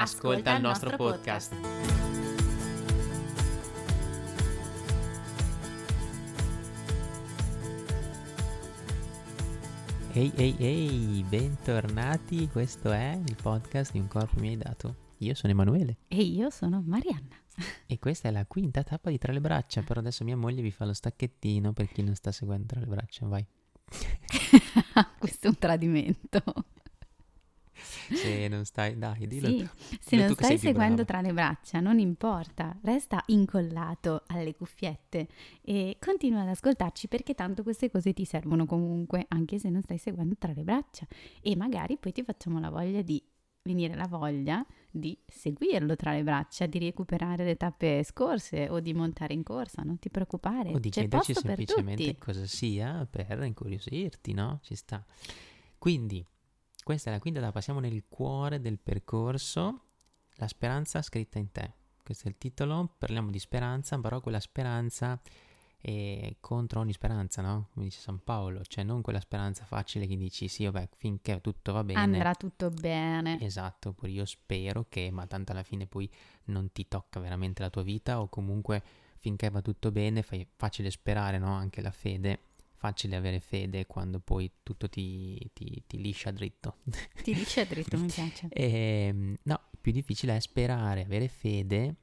Ascolta, il nostro, podcast. Ehi ehi ehi, bentornati, questo è il podcast di Un corpo mi hai dato. Io sono Emanuele E io sono Marianna. e questa è la quinta tappa di Tra le braccia, però adesso mia moglie vi fa lo stacchettino per chi non sta seguendo Tra le braccia, vai. Questo è un tradimento. Se non stai, dai, dillo. Sì, se Dillo non stai seguendo tra le braccia, non importa, resta incollato alle cuffiette e continua ad ascoltarci perché tanto queste cose ti servono comunque, anche se non stai seguendo tra le braccia. E magari poi ti facciamo la voglia di venire la voglia di seguirlo tra le braccia, di recuperare le tappe scorse o di montare in corsa, non ti preoccupare, O di c'è chiederci semplicemente cosa sia per incuriosirti, no? Ci sta. Quindi, questa è la quinta tappa, siamo nel cuore del percorso, la speranza scritta in te. Questo è il titolo, parliamo di speranza, però quella speranza è contro ogni speranza, no? Come dice San Paolo, cioè non quella speranza facile che dici sì, vabbè, finché tutto va bene. Andrà tutto bene. Esatto, pure io spero che, ma tanto alla fine poi non ti tocca veramente la tua vita o comunque finché va tutto bene, fai facile sperare, no? Anche la fede, facile avere fede quando poi tutto ti, ti- ti liscia dritto. Ti dice dritto, mi piace. Ehm, no, più difficile è sperare, avere fede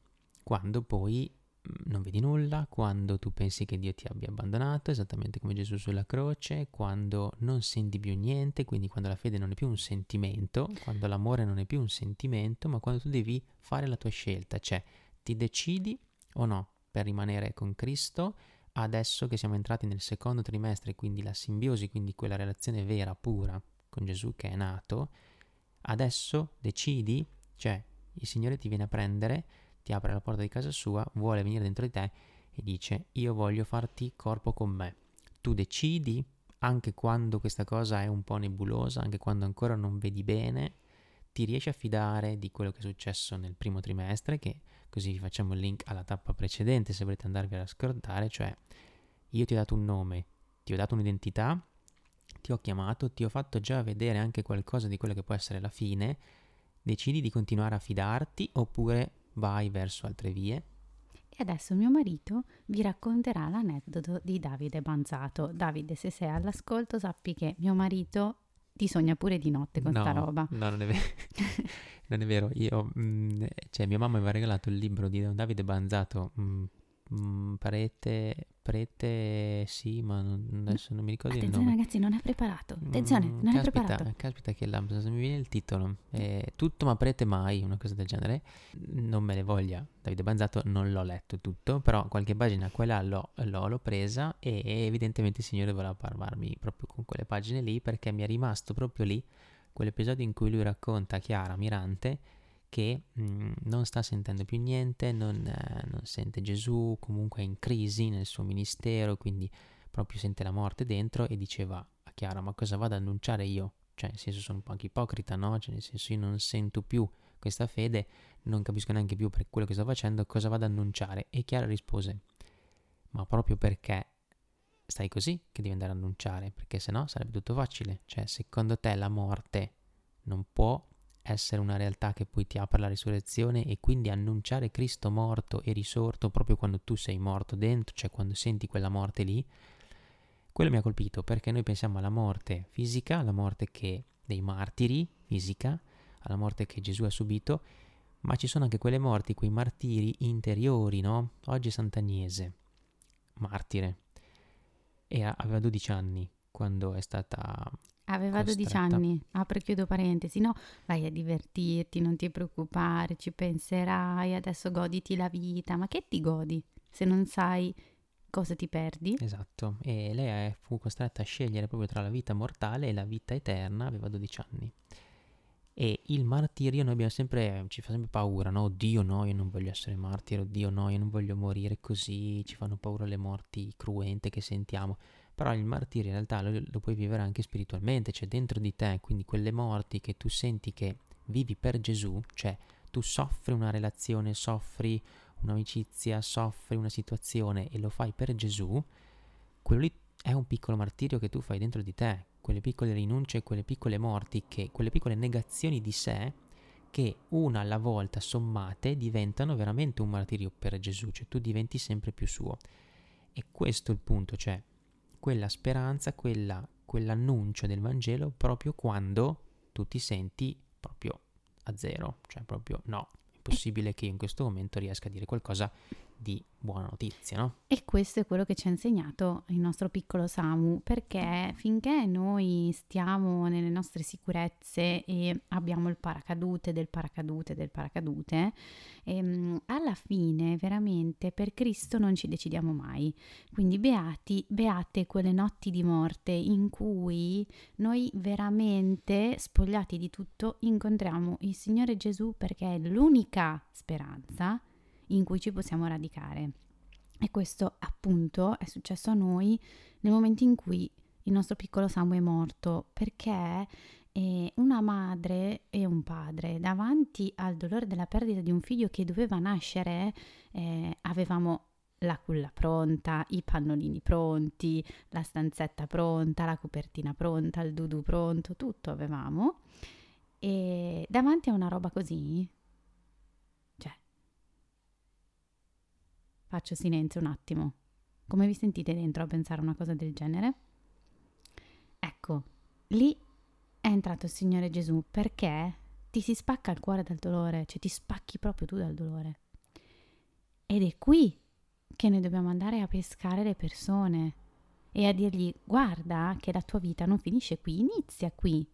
quando poi mm, non vedi nulla, quando tu pensi che Dio ti abbia abbandonato, esattamente come Gesù sulla croce, quando non senti più niente, quindi quando la fede non è più un sentimento, quando l'amore non è più un sentimento, ma quando tu devi fare la tua scelta, cioè ti decidi o no per rimanere con Cristo adesso che siamo entrati nel secondo trimestre, quindi la simbiosi, quindi quella relazione vera, pura con Gesù che è nato, adesso decidi, cioè il Signore ti viene a prendere, ti apre la porta di casa sua, vuole venire dentro di te e dice io voglio farti corpo con me. Tu decidi, anche quando questa cosa è un po' nebulosa, anche quando ancora non vedi bene, ti riesci a fidare di quello che è successo nel primo trimestre, che così vi facciamo il link alla tappa precedente se volete andarvi a scordare, cioè io ti ho dato un nome, ti ho dato un'identità, ti ho chiamato, ti ho fatto già vedere anche qualcosa di quello che può essere la fine, decidi di continuare a fidarti oppure vai verso altre vie. E adesso mio marito vi racconterà l'aneddoto di Davide Banzato. Davide, se sei all'ascolto, sappi che mio marito ti sogna pure di notte con no, sta roba. No, non è vero. non è vero. Io, mm, cioè, mia mamma mi aveva regalato il libro di Don Davide Banzato. mm, mm, prete, prete, sì, ma non- adesso non mi ricordo il Attenzione nome. ragazzi, non è preparato. Attenzione, non è caspita, preparato. Caspita che la, mi viene il titolo. Eh, tutto ma prete mai, una cosa del genere. Non me ne voglia. Davide Banzato non l'ho letto tutto, però qualche pagina quella l'ho, l'ho, l'ho presa e evidentemente il Signore voleva parlarmi proprio con quelle pagine lì perché mi è rimasto proprio lì quell'episodio in cui lui racconta a Chiara Mirante che mm, non sta sentendo più niente, non, eh, non sente Gesù, comunque è in crisi nel suo ministero, quindi proprio sente la morte dentro e diceva a Chiara ma cosa vado ad annunciare io? Cioè nel senso sono un po' anche ipocrita, no? Cioè nel senso io non sento più questa fede, non capisco neanche più per quello che sto facendo, cosa vado ad annunciare? E Chiara rispose ma proprio perché stai così che devi andare ad annunciare, perché sennò sarebbe tutto facile. Cioè secondo te la morte non può essere una realtà che poi ti apre la risurrezione e quindi annunciare Cristo morto e risorto proprio quando tu sei morto dentro, cioè quando senti quella morte lì, quello mi ha colpito perché noi pensiamo alla morte fisica, alla morte che dei martiri fisica, alla morte che Gesù ha subito, ma ci sono anche quelle morti, quei martiri interiori, no? Oggi Sant'Agnese, martire, e aveva 12 anni quando è stata Aveva 12 costretta. anni, apro e chiudo parentesi, no, vai a divertirti, non ti preoccupare, ci penserai, adesso goditi la vita, ma che ti godi se non sai cosa ti perdi? Esatto, e lei fu costretta a scegliere proprio tra la vita mortale e la vita eterna, aveva 12 anni. E il martirio noi abbiamo sempre, ci fa sempre paura, no? Dio no, io non voglio essere martire, Dio no, io non voglio morire così, ci fanno paura le morti cruente che sentiamo. Però il martirio in realtà lo, lo puoi vivere anche spiritualmente, cioè dentro di te, quindi quelle morti che tu senti che vivi per Gesù, cioè tu soffri una relazione, soffri un'amicizia, soffri una situazione e lo fai per Gesù, quello lì è un piccolo martirio che tu fai dentro di te, quelle piccole rinunce, quelle piccole morti, che, quelle piccole negazioni di sé che una alla volta sommate diventano veramente un martirio per Gesù, cioè tu diventi sempre più suo. E questo è il punto, cioè quella speranza, quella, quell'annuncio del Vangelo proprio quando tu ti senti proprio a zero, cioè proprio no, è possibile che io in questo momento riesca a dire qualcosa di buona notizia, no? E questo è quello che ci ha insegnato il nostro piccolo Samu, perché finché noi stiamo nelle nostre sicurezze e abbiamo il paracadute del paracadute del paracadute, ehm, alla fine veramente per Cristo non ci decidiamo mai. Quindi beati, beate quelle notti di morte in cui noi veramente spogliati di tutto incontriamo il Signore Gesù perché è l'unica speranza in cui ci possiamo radicare. E questo appunto è successo a noi nel momento in cui il nostro piccolo Samu è morto, perché eh, una madre e un padre davanti al dolore della perdita di un figlio che doveva nascere, eh, avevamo la culla pronta, i pannolini pronti, la stanzetta pronta, la copertina pronta, il dudu pronto, tutto avevamo. E davanti a una roba così, Faccio silenzio un attimo. Come vi sentite dentro a pensare una cosa del genere? Ecco, lì è entrato il Signore Gesù perché ti si spacca il cuore dal dolore, cioè ti spacchi proprio tu dal dolore. Ed è qui che noi dobbiamo andare a pescare le persone e a dirgli guarda che la tua vita non finisce qui, inizia qui.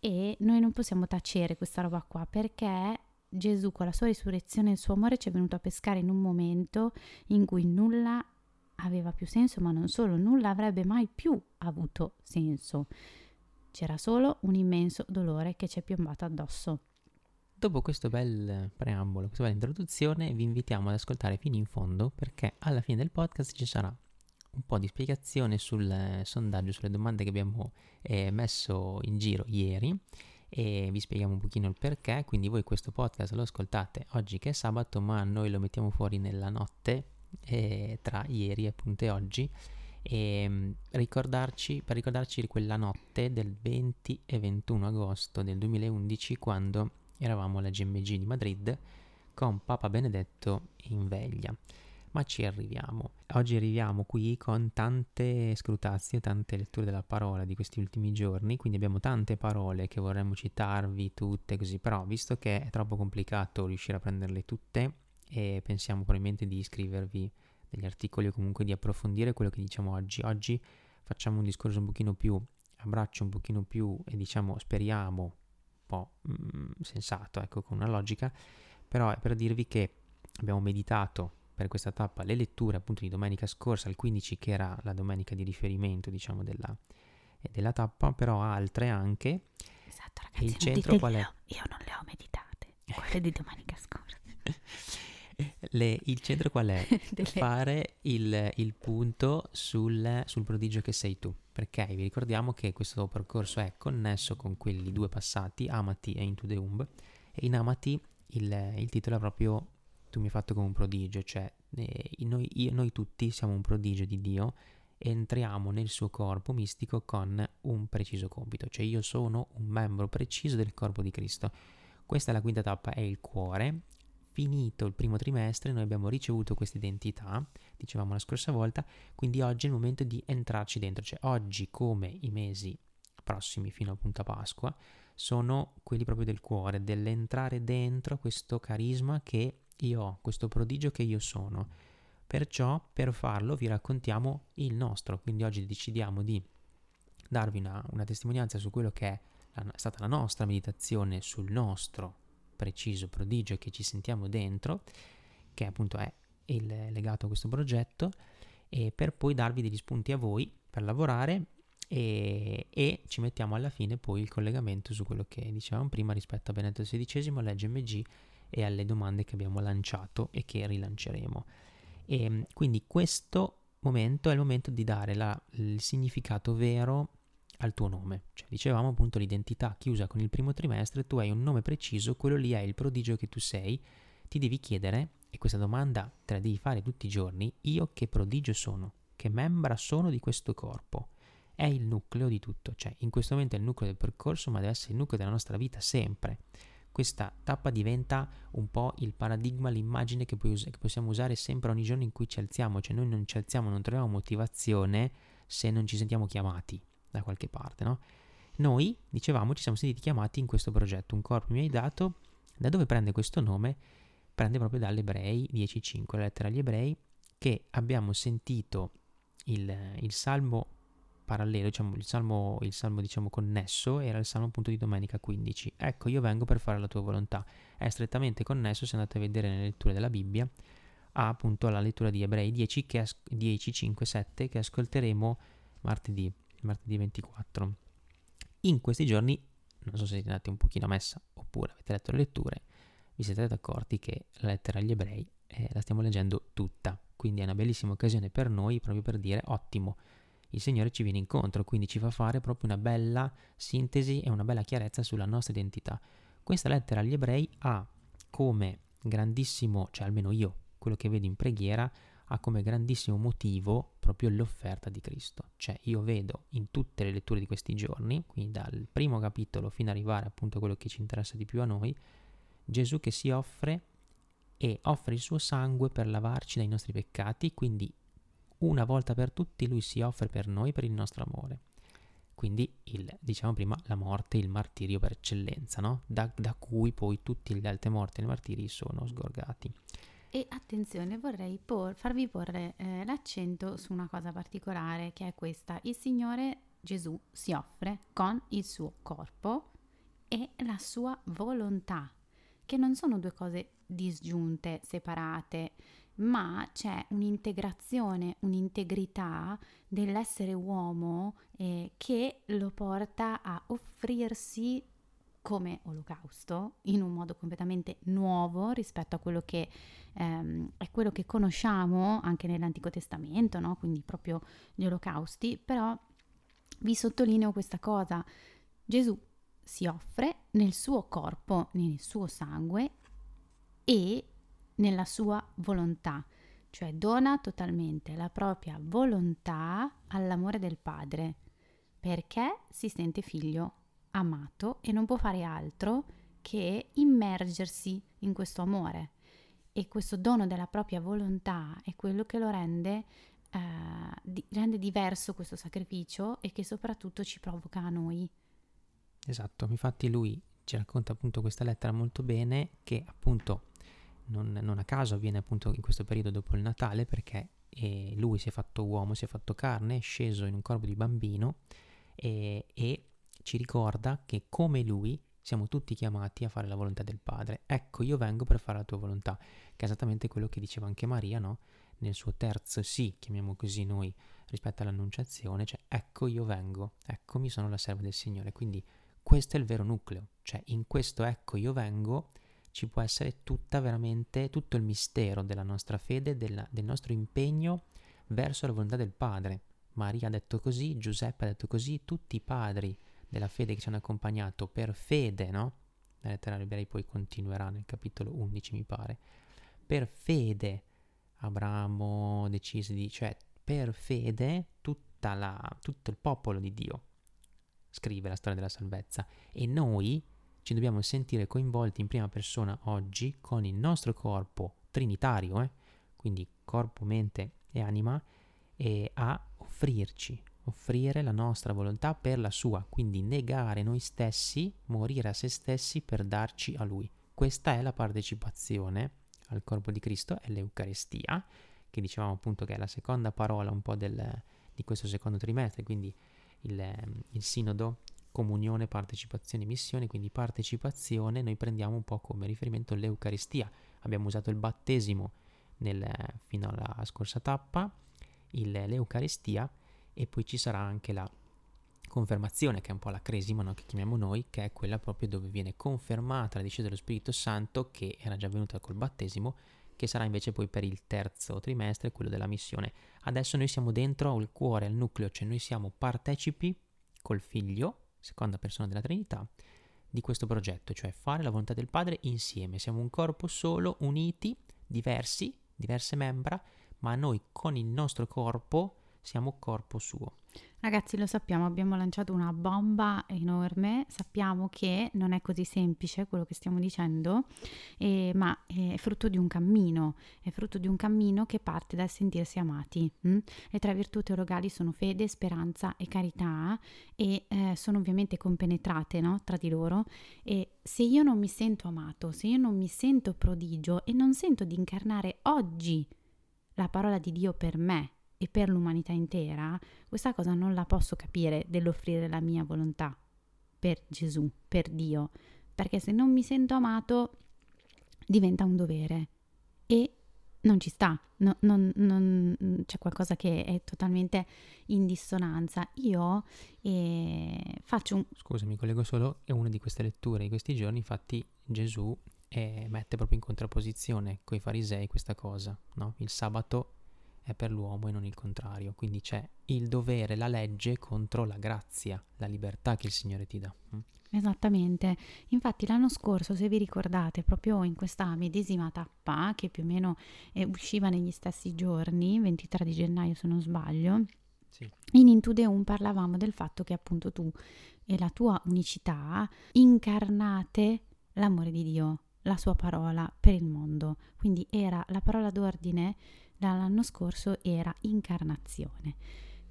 E noi non possiamo tacere questa roba qua perché Gesù con la sua risurrezione e il suo amore ci è venuto a pescare in un momento in cui nulla aveva più senso, ma non solo, nulla avrebbe mai più avuto senso. C'era solo un immenso dolore che ci è piombato addosso. Dopo questo bel preambolo, questa bella introduzione, vi invitiamo ad ascoltare fino in fondo perché alla fine del podcast ci sarà un po' di spiegazione sul sondaggio, sulle domande che abbiamo eh, messo in giro ieri e vi spieghiamo un pochino il perché, quindi voi questo podcast lo ascoltate oggi che è sabato, ma noi lo mettiamo fuori nella notte eh, tra ieri appunto e oggi. E mm, ricordarci, per ricordarci di quella notte del 20 e 21 agosto del 2011 quando eravamo alla GMG di Madrid con Papa Benedetto in veglia ma ci arriviamo. Oggi arriviamo qui con tante scrutazie, tante letture della parola di questi ultimi giorni, quindi abbiamo tante parole che vorremmo citarvi tutte così, però visto che è troppo complicato riuscire a prenderle tutte, e pensiamo probabilmente di scrivervi degli articoli o comunque di approfondire quello che diciamo oggi. Oggi facciamo un discorso un pochino più abbraccio un pochino più e diciamo speriamo un po' mm, sensato, ecco, con una logica, però è per dirvi che abbiamo meditato per questa tappa le letture appunto di domenica scorsa, al 15 che era la domenica di riferimento diciamo della, eh, della tappa, però altre anche. Esatto ragazzi, il centro qual è? Io non le ho meditate, quelle di domenica scorsa. Le, il centro qual è? Fare il, il punto sul, sul, prodigio che sei tu, perché vi ricordiamo che questo percorso è connesso con quelli due passati, Amati e Into the Umb, e in Amati il, il titolo è proprio tu mi hai fatto come un prodigio, cioè eh, noi, io, noi tutti siamo un prodigio di Dio e entriamo nel suo corpo mistico con un preciso compito, cioè io sono un membro preciso del corpo di Cristo. Questa è la quinta tappa, è il cuore. Finito il primo trimestre, noi abbiamo ricevuto questa identità, dicevamo la scorsa volta, quindi oggi è il momento di entrarci dentro, cioè oggi come i mesi prossimi fino appunto a Pasqua, sono quelli proprio del cuore, dell'entrare dentro questo carisma che io ho questo prodigio che io sono. Perciò per farlo vi raccontiamo il nostro, quindi oggi decidiamo di darvi una, una testimonianza su quello che è, stata la nostra meditazione sul nostro preciso prodigio che ci sentiamo dentro, che appunto è il, legato a questo progetto, e per poi darvi degli spunti a voi per lavorare e, e, ci mettiamo alla fine poi il collegamento su quello che dicevamo prima rispetto a Benedetto XVI, all'EGMG e alle domande che abbiamo lanciato e che rilanceremo. E quindi questo momento è il momento di dare la, il significato vero al tuo nome. Cioè, dicevamo appunto l'identità chiusa con il primo trimestre, tu hai un nome preciso, quello lì è il prodigio che tu sei, ti devi chiedere, e questa domanda te la devi fare tutti i giorni, io che prodigio sono? Che membra sono di questo corpo? È il nucleo di tutto, cioè in questo momento è il nucleo del percorso, ma deve essere il nucleo della nostra vita sempre. Questa tappa diventa un po' il paradigma, l'immagine che, us- che possiamo usare sempre ogni giorno in cui ci alziamo, cioè noi non ci alziamo, non troviamo motivazione se non ci sentiamo chiamati da qualche parte, no? Noi, dicevamo, ci siamo sentiti chiamati in questo progetto, un corpo mi hai dato, da dove prende questo nome? Prende proprio dall'Ebrei 10.5, la lettera agli Ebrei, che abbiamo sentito il, il salmo parallelo, diciamo, il salmo, il salmo diciamo, connesso era il salmo appunto di domenica 15. Ecco, io vengo per fare la tua volontà. È strettamente connesso, se andate a vedere nelle letture della Bibbia, a appunto la lettura di Ebrei 10, che as- 10 5, 7, che ascolteremo martedì martedì 24. In questi giorni, non so se siete andati un pochino a messa oppure avete letto le letture, vi siete accorti che la lettera agli ebrei eh, la stiamo leggendo tutta, quindi è una bellissima occasione per noi proprio per dire ottimo, il Signore ci viene incontro, quindi ci fa fare proprio una bella sintesi e una bella chiarezza sulla nostra identità. Questa lettera agli ebrei ha come grandissimo, cioè almeno io, quello che vedo in preghiera, ha come grandissimo motivo proprio l'offerta di Cristo. Cioè io vedo in tutte le letture di questi giorni, quindi dal primo capitolo fino ad arrivare appunto a quello che ci interessa di più a noi, Gesù che si offre e offre il suo sangue per lavarci dai nostri peccati, quindi una volta per tutti lui si offre per noi per il nostro amore. Quindi, il, diciamo prima, la morte, il martirio per eccellenza, no? da, da cui poi tutti gli altri morti e i martiri sono sgorgati. E attenzione, vorrei por- farvi porre eh, l'accento su una cosa particolare che è questa. Il Signore Gesù si offre con il suo corpo e la sua volontà, che non sono due cose disgiunte, separate, ma c'è un'integrazione, un'integrità dell'essere uomo eh, che lo porta a offrirsi come olocausto in un modo completamente nuovo rispetto a quello che ehm, è quello che conosciamo anche nell'Antico Testamento, no? quindi proprio gli olocausti, però vi sottolineo questa cosa. Gesù si offre nel suo corpo, nel suo sangue e nella sua volontà, cioè dona totalmente la propria volontà all'amore del Padre, perché si sente figlio amato e non può fare altro che immergersi in questo amore. E questo dono della propria volontà è quello che lo rende, eh, di, rende diverso questo sacrificio e che soprattutto ci provoca a noi. Esatto, infatti lui ci racconta appunto questa lettera molto bene che appunto non, non a caso avviene appunto in questo periodo dopo il Natale perché eh, lui si è fatto uomo, si è fatto carne, è sceso in un corpo di bambino e, e ci ricorda che come lui siamo tutti chiamati a fare la volontà del Padre. Ecco, io vengo per fare la tua volontà, che è esattamente quello che diceva anche Maria, no? Nel suo terzo sì, chiamiamo così noi, rispetto all'annunciazione, cioè ecco io vengo, eccomi sono la serva del Signore. Quindi questo è il vero nucleo, cioè in questo ecco io vengo ci può essere tutta veramente, tutto il mistero della nostra fede, della, del nostro impegno verso la volontà del Padre. Maria ha detto così, Giuseppe ha detto così, tutti i padri della fede che ci hanno accompagnato per fede, no? La lettera Ebrei poi continuerà nel capitolo 11, mi pare. Per fede Abramo decise di, cioè per fede la, tutto il popolo di Dio scrive la storia della salvezza e noi ci dobbiamo sentire coinvolti in prima persona oggi con il nostro corpo trinitario, eh? quindi corpo, mente e anima, e a offrirci, offrire la nostra volontà per la sua, quindi negare noi stessi, morire a se stessi per darci a lui. Questa è la partecipazione al corpo di Cristo, è l'Eucarestia, che dicevamo appunto che è la seconda parola un po' del, di questo secondo trimestre, quindi il, il sinodo, comunione, partecipazione, missione, quindi partecipazione noi prendiamo un po' come riferimento l'Eucaristia. Abbiamo usato il battesimo nel, fino alla scorsa tappa, il, l'Eucaristia e poi ci sarà anche la, confermazione, che è un po' la cresima no? che chiamiamo noi, che è quella proprio dove viene confermata la discesa dello Spirito Santo, che era già venuta col battesimo, che sarà invece poi per il terzo trimestre, quello della missione. Adesso noi siamo dentro al cuore, al nucleo, cioè noi siamo partecipi col figlio, seconda persona della Trinità, di questo progetto, cioè fare la volontà del Padre insieme. Siamo un corpo solo, uniti, diversi, diverse membra, ma noi con il nostro corpo siamo corpo suo. Ragazzi, lo sappiamo, abbiamo lanciato una bomba enorme, sappiamo che non è così semplice quello che stiamo dicendo, eh, ma è frutto di un cammino, è frutto di un cammino che parte dal sentirsi amati. Hm? Le tre virtù teologali sono fede, speranza e carità e eh, sono ovviamente compenetrate no? tra di loro e se io non mi sento amato, se io non mi sento prodigio e non sento di incarnare oggi la parola di Dio per me, e per l'umanità intera, questa cosa non la posso capire dell'offrire la mia volontà per Gesù, per Dio, perché se non mi sento amato diventa un dovere e non ci sta, no, non, non, c'è qualcosa che è totalmente in dissonanza. Io eh, faccio un... Scusa, mi collego solo, è una di queste letture di questi giorni, infatti Gesù eh, mette proprio in contrapposizione con i farisei questa cosa, no? Il sabato è per l'uomo e non il contrario. Quindi c'è il dovere, la legge contro la grazia, la libertà che il Signore ti dà. Mm? Esattamente, infatti l'anno scorso, se vi ricordate, proprio in questa medesima tappa, che più o meno eh, usciva negli stessi giorni, 23 di gennaio se non sbaglio, sì. in Into Deum parlavamo del fatto che appunto tu e la tua unicità incarnate l'amore di Dio, la sua parola per il mondo. Quindi era la parola d'ordine dall'anno scorso era incarnazione.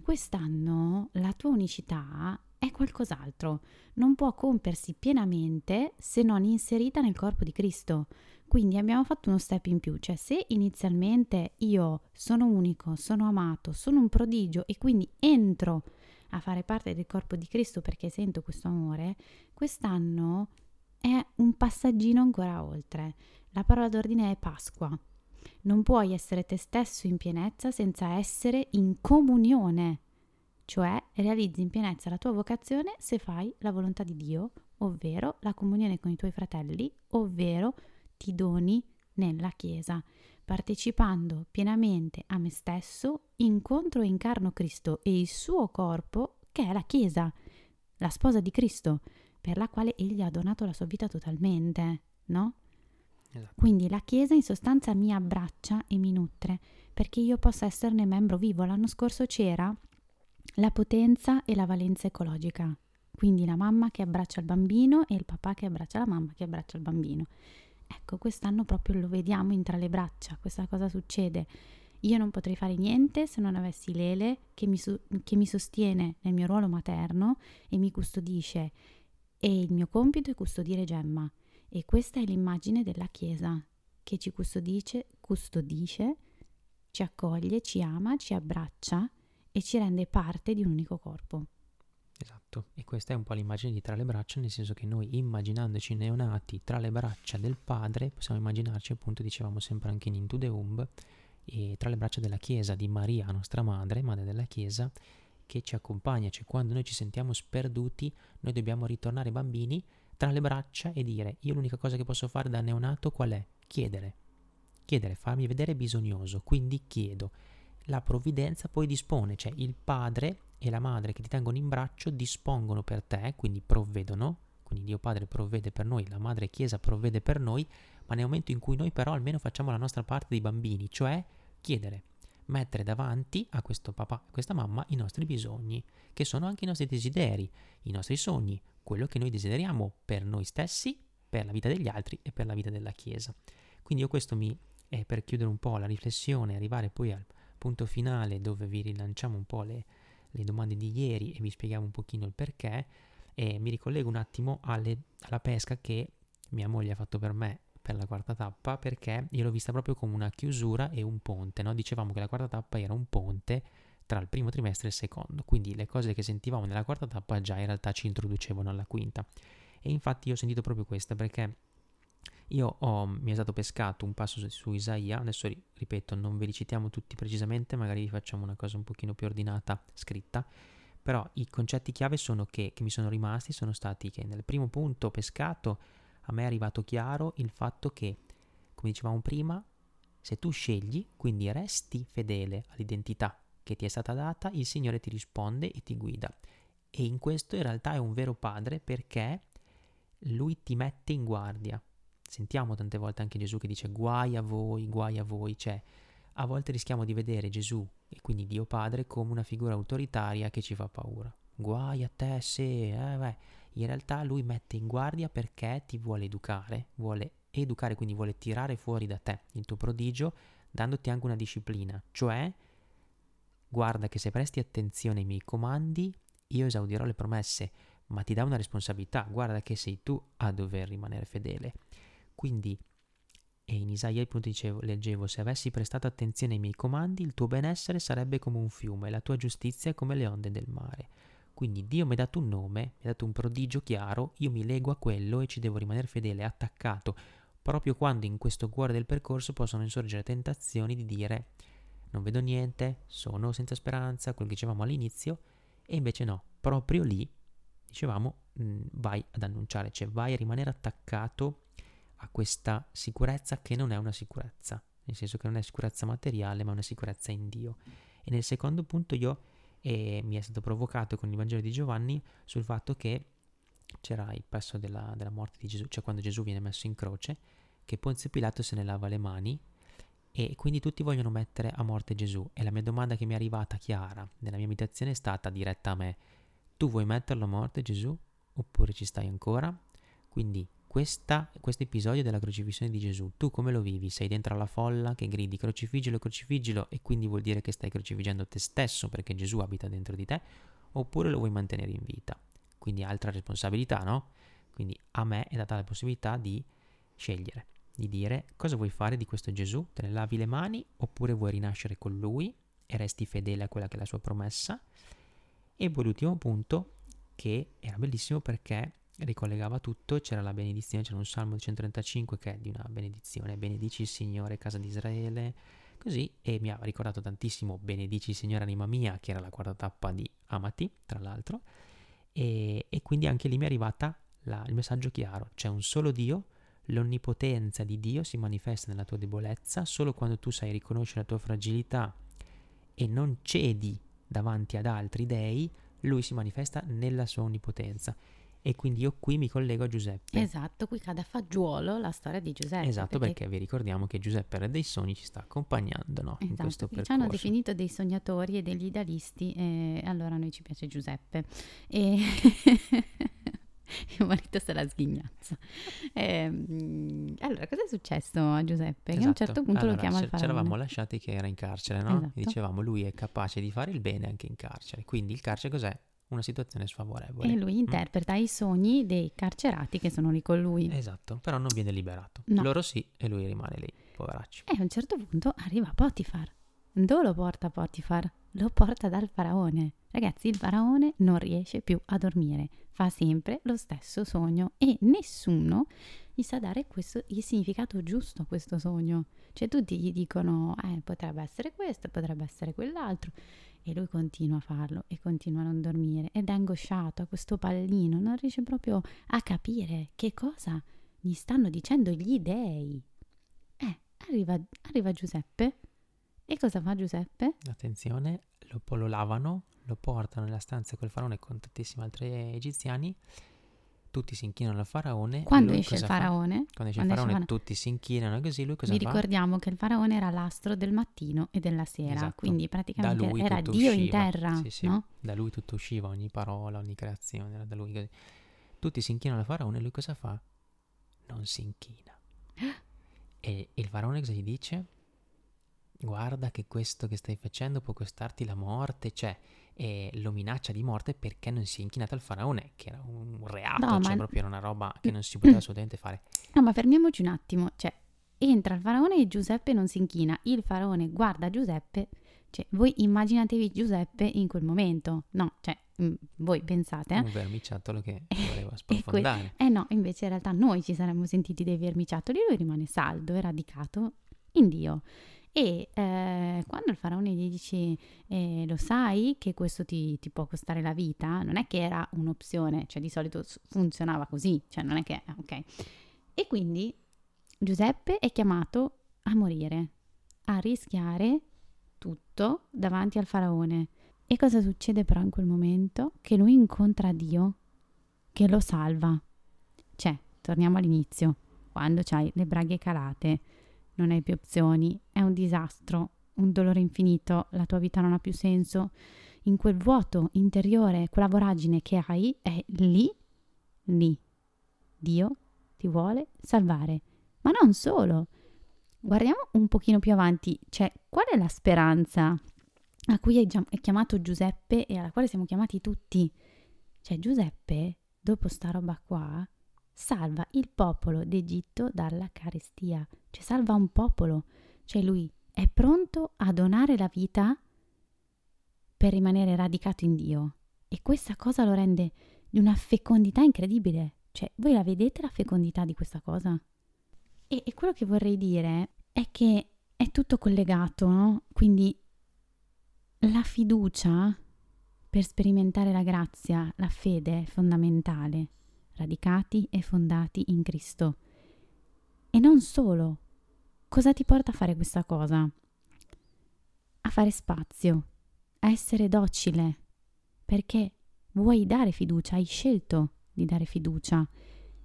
Quest'anno la tua unicità è qualcos'altro, non può compiersi pienamente se non inserita nel corpo di Cristo. Quindi abbiamo fatto uno step in più, cioè se inizialmente io sono unico, sono amato, sono un prodigio e quindi entro a fare parte del corpo di Cristo perché sento questo amore, quest'anno è un passaggino ancora oltre. La parola d'ordine è Pasqua. Non puoi essere te stesso in pienezza senza essere in comunione, cioè realizzi in pienezza la tua vocazione se fai la volontà di Dio, ovvero la comunione con i tuoi fratelli, ovvero ti doni nella Chiesa, partecipando pienamente a me stesso, incontro e incarno Cristo e il suo corpo, che è la Chiesa, la sposa di Cristo, per la quale egli ha donato la sua vita totalmente, no? Esatto. Quindi la Chiesa in sostanza mi abbraccia e mi nutre perché io possa esserne membro vivo. L'anno scorso c'era la potenza e la valenza ecologica, quindi la mamma che abbraccia il bambino e il papà che abbraccia la mamma che abbraccia il bambino. Ecco, quest'anno proprio lo vediamo in tra le braccia, questa cosa succede. Io non potrei fare niente se non avessi Lele che mi, su- che mi sostiene nel mio ruolo materno e mi custodisce. E il mio compito è custodire Gemma. E questa è l'immagine della Chiesa che ci custodisce, custodisce, ci accoglie, ci ama, ci abbraccia e ci rende parte di un unico corpo. Esatto, e questa è un po' l'immagine di tra le braccia, nel senso che noi immaginandoci neonati tra le braccia del Padre, possiamo immaginarci appunto, dicevamo sempre anche in Into the Womb, tra le braccia della Chiesa, di Maria, nostra madre, madre della Chiesa, che ci accompagna, cioè quando noi ci sentiamo sperduti, noi dobbiamo ritornare bambini tra le braccia e dire io l'unica cosa che posso fare da neonato qual è? Chiedere. Chiedere, farmi vedere bisognoso, quindi chiedo. La provvidenza poi dispone, cioè il padre e la madre che ti tengono in braccio dispongono per te, quindi provvedono, quindi Dio Padre provvede per noi, la Madre Chiesa provvede per noi, ma nel momento in cui noi però almeno facciamo la nostra parte dei bambini, cioè chiedere, mettere davanti a questo papà, a questa mamma i nostri bisogni, che sono anche i nostri desideri, i nostri sogni, quello che noi desideriamo per noi stessi, per la vita degli altri e per la vita della Chiesa. Quindi io questo mi, è per chiudere un po' la riflessione, arrivare poi al punto finale dove vi rilanciamo un po' le, le domande di ieri e vi spieghiamo un pochino il perché, e mi ricollego un attimo alle, alla pesca che mia moglie ha fatto per me per la quarta tappa perché io l'ho vista proprio come una chiusura e un ponte, no? Dicevamo che la quarta tappa era un ponte tra il primo trimestre e il secondo, quindi le cose che sentivamo nella quarta tappa già in realtà ci introducevano alla quinta. E infatti io ho sentito proprio questa perché io ho, mi è stato pescato un passo su, su Isaia, adesso ripeto, non ve li citiamo tutti precisamente, magari vi facciamo una cosa un pochino più ordinata, scritta, Però i concetti chiave sono che, che mi sono rimasti sono stati che nel primo punto pescato a me è arrivato chiaro il fatto che, come dicevamo prima, se tu scegli, quindi resti fedele all'identità che ti è stata data, il Signore ti risponde e ti guida. E in questo in realtà è un vero padre perché lui ti mette in guardia. Sentiamo tante volte anche Gesù che dice guai a voi, guai a voi, cioè a volte rischiamo di vedere Gesù e quindi Dio Padre come una figura autoritaria che ci fa paura. Guai a te se, eh, beh. in realtà lui mette in guardia perché ti vuole educare, vuole educare, quindi vuole tirare fuori da te il tuo prodigio, dandoti anche una disciplina, cioè guarda che se presti attenzione ai miei comandi, io esaudirò le promesse, ma ti dà una responsabilità, guarda che sei tu a dover rimanere fedele. Quindi, e in Isaia appunto dicevo, leggevo, se avessi prestato attenzione ai miei comandi, il tuo benessere sarebbe come un fiume, la tua giustizia come le onde del mare. Quindi Dio mi ha dato un nome, mi ha dato un prodigio chiaro, io mi leggo a quello e ci devo rimanere fedele, attaccato, proprio quando in questo cuore del percorso possono insorgere tentazioni di dire non vedo niente, sono senza speranza, quello che dicevamo all'inizio, e invece no, proprio lì, dicevamo, mh, vai ad annunciare, cioè vai a rimanere attaccato a questa sicurezza che non è una sicurezza, nel senso che non è sicurezza materiale, ma una sicurezza in Dio. E nel secondo punto io eh, mi è stato provocato con il Vangelo di Giovanni sul fatto che c'era il passo della, della morte di Gesù, cioè quando Gesù viene messo in croce, che Ponzio Pilato se ne lava le mani e quindi tutti vogliono mettere a morte Gesù. E la mia domanda che mi è arrivata chiara nella mia meditazione è stata diretta a me: Tu vuoi metterlo a morte Gesù? Oppure ci stai ancora? Quindi questo episodio della crocifissione di Gesù, tu come lo vivi? Sei dentro alla folla che gridi crocifiggilo, crocifiggilo e quindi vuol dire che stai crocifiggendo te stesso perché Gesù abita dentro di te? Oppure lo vuoi mantenere in vita? Quindi altra responsabilità, no? Quindi a me è data la possibilità di scegliere di dire cosa vuoi fare di questo Gesù, te ne lavi le mani oppure vuoi rinascere con lui e resti fedele a quella che è la sua promessa. E poi l'ultimo punto, che era bellissimo perché ricollegava tutto, c'era la benedizione, c'era un Salmo 135 che è di una benedizione, benedici il Signore, casa di Israele, così, e mi ha ricordato tantissimo benedici il Signore, anima mia, che era la quarta tappa di Amati, tra l'altro, e, e quindi anche lì mi è arrivata la, il messaggio chiaro, c'è un solo Dio, L'onnipotenza di Dio si manifesta nella tua debolezza solo quando tu sai riconoscere la tua fragilità e non cedi davanti ad altri dei, lui si manifesta nella sua onnipotenza. E quindi io qui mi collego a Giuseppe. Esatto, qui cade a fagiolo la storia di Giuseppe. Esatto, perché, perché vi ricordiamo che Giuseppe Re dei Sogni ci sta accompagnando no, esatto, in questo percorso. Ci hanno definito dei sognatori e degli idealisti e allora a noi ci piace Giuseppe. E mio marito se la sghignazza. Eh, allora, cosa è successo a Giuseppe? Esatto. Che a un certo esatto. punto allora, lo chiama il faraone. Ci eravamo lasciati che era in carcere, no? Esatto. E dicevamo lui è capace di fare il bene anche in carcere. Quindi il carcere cos'è? Una situazione sfavorevole. E lui mm? interpreta mm? i sogni dei carcerati che sono lì con lui. Esatto, però non viene liberato. No. Loro sì, e lui rimane lì, poveracci. E a un certo punto arriva Potifar. Dove lo porta Potifar? Lo porta dal faraone. Ragazzi, il faraone non riesce più a dormire, fa sempre lo stesso sogno e nessuno gli sa dare questo, il significato giusto a questo sogno. Cioè tutti gli dicono, eh, potrebbe essere questo, potrebbe essere quell'altro. E lui continua a farlo e continua a non dormire ed è angosciato, ha questo pallino, non riesce proprio a capire che cosa gli stanno dicendo gli dèi. Eh, arriva, arriva Giuseppe. E cosa fa Giuseppe? Attenzione, lo, lo lavano, lo portano nella stanza col faraone con tantissimi altri egiziani. Tutti si inchinano al faraone. Quando esce il faraone? Fa? Quando esce il faraone, tutti si inchinano così. Lui cosa Vi fa? ricordiamo che il faraone era l'astro del mattino e della sera, esatto. quindi praticamente era Dio usciva. in terra. Sì, sì. No? Da lui tutto usciva, ogni parola, ogni creazione era da lui così. Tutti si inchinano al faraone e lui cosa fa? Non si inchina. e il faraone cosa gli dice? Guarda che questo che stai facendo può costarti la morte, cioè e lo minaccia di morte perché non si è inchinata al faraone, che era un reato, no, cioè ma... proprio era una roba che non si poteva assolutamente fare. No, ma fermiamoci un attimo, cioè entra il faraone e Giuseppe non si inchina, il faraone guarda Giuseppe, cioè voi immaginatevi Giuseppe in quel momento, no, cioè mh, voi pensate, eh? Un vermiciattolo che voleva sprofondare. Que- eh no, invece in realtà noi ci saremmo sentiti dei vermiciattoli, lui rimane saldo e radicato in Dio. E eh, quando il faraone gli dice eh, lo sai che questo ti, ti, può costare la vita, non è che era un'opzione, cioè di solito funzionava così, cioè non è che, ok. E quindi Giuseppe è chiamato a morire, a rischiare tutto davanti al faraone. E cosa succede però in quel momento? Che lui incontra Dio, che lo salva. Cioè, torniamo all'inizio, quando c'hai le braghe calate, non hai più opzioni, è un disastro, un dolore infinito, la tua vita non ha più senso. In quel vuoto interiore, quella voragine che hai, è lì, lì. Dio ti vuole salvare. Ma non solo. Guardiamo un pochino più avanti, cioè qual è la speranza a cui è chiamato Giuseppe e alla quale siamo chiamati tutti? Cioè Giuseppe, dopo sta roba qua, salva il popolo d'Egitto dalla carestia, cioè salva un popolo, cioè lui è pronto a donare la vita per rimanere radicato in Dio. E questa cosa lo rende di una fecondità incredibile, cioè voi la vedete la fecondità di questa cosa? E, e quello che vorrei dire è che è tutto collegato, no? Quindi la fiducia per sperimentare la grazia, la fede è fondamentale radicati e fondati in Cristo. E non solo. Cosa ti porta a fare questa cosa? A fare spazio, a essere docile, perché vuoi dare fiducia, hai scelto di dare fiducia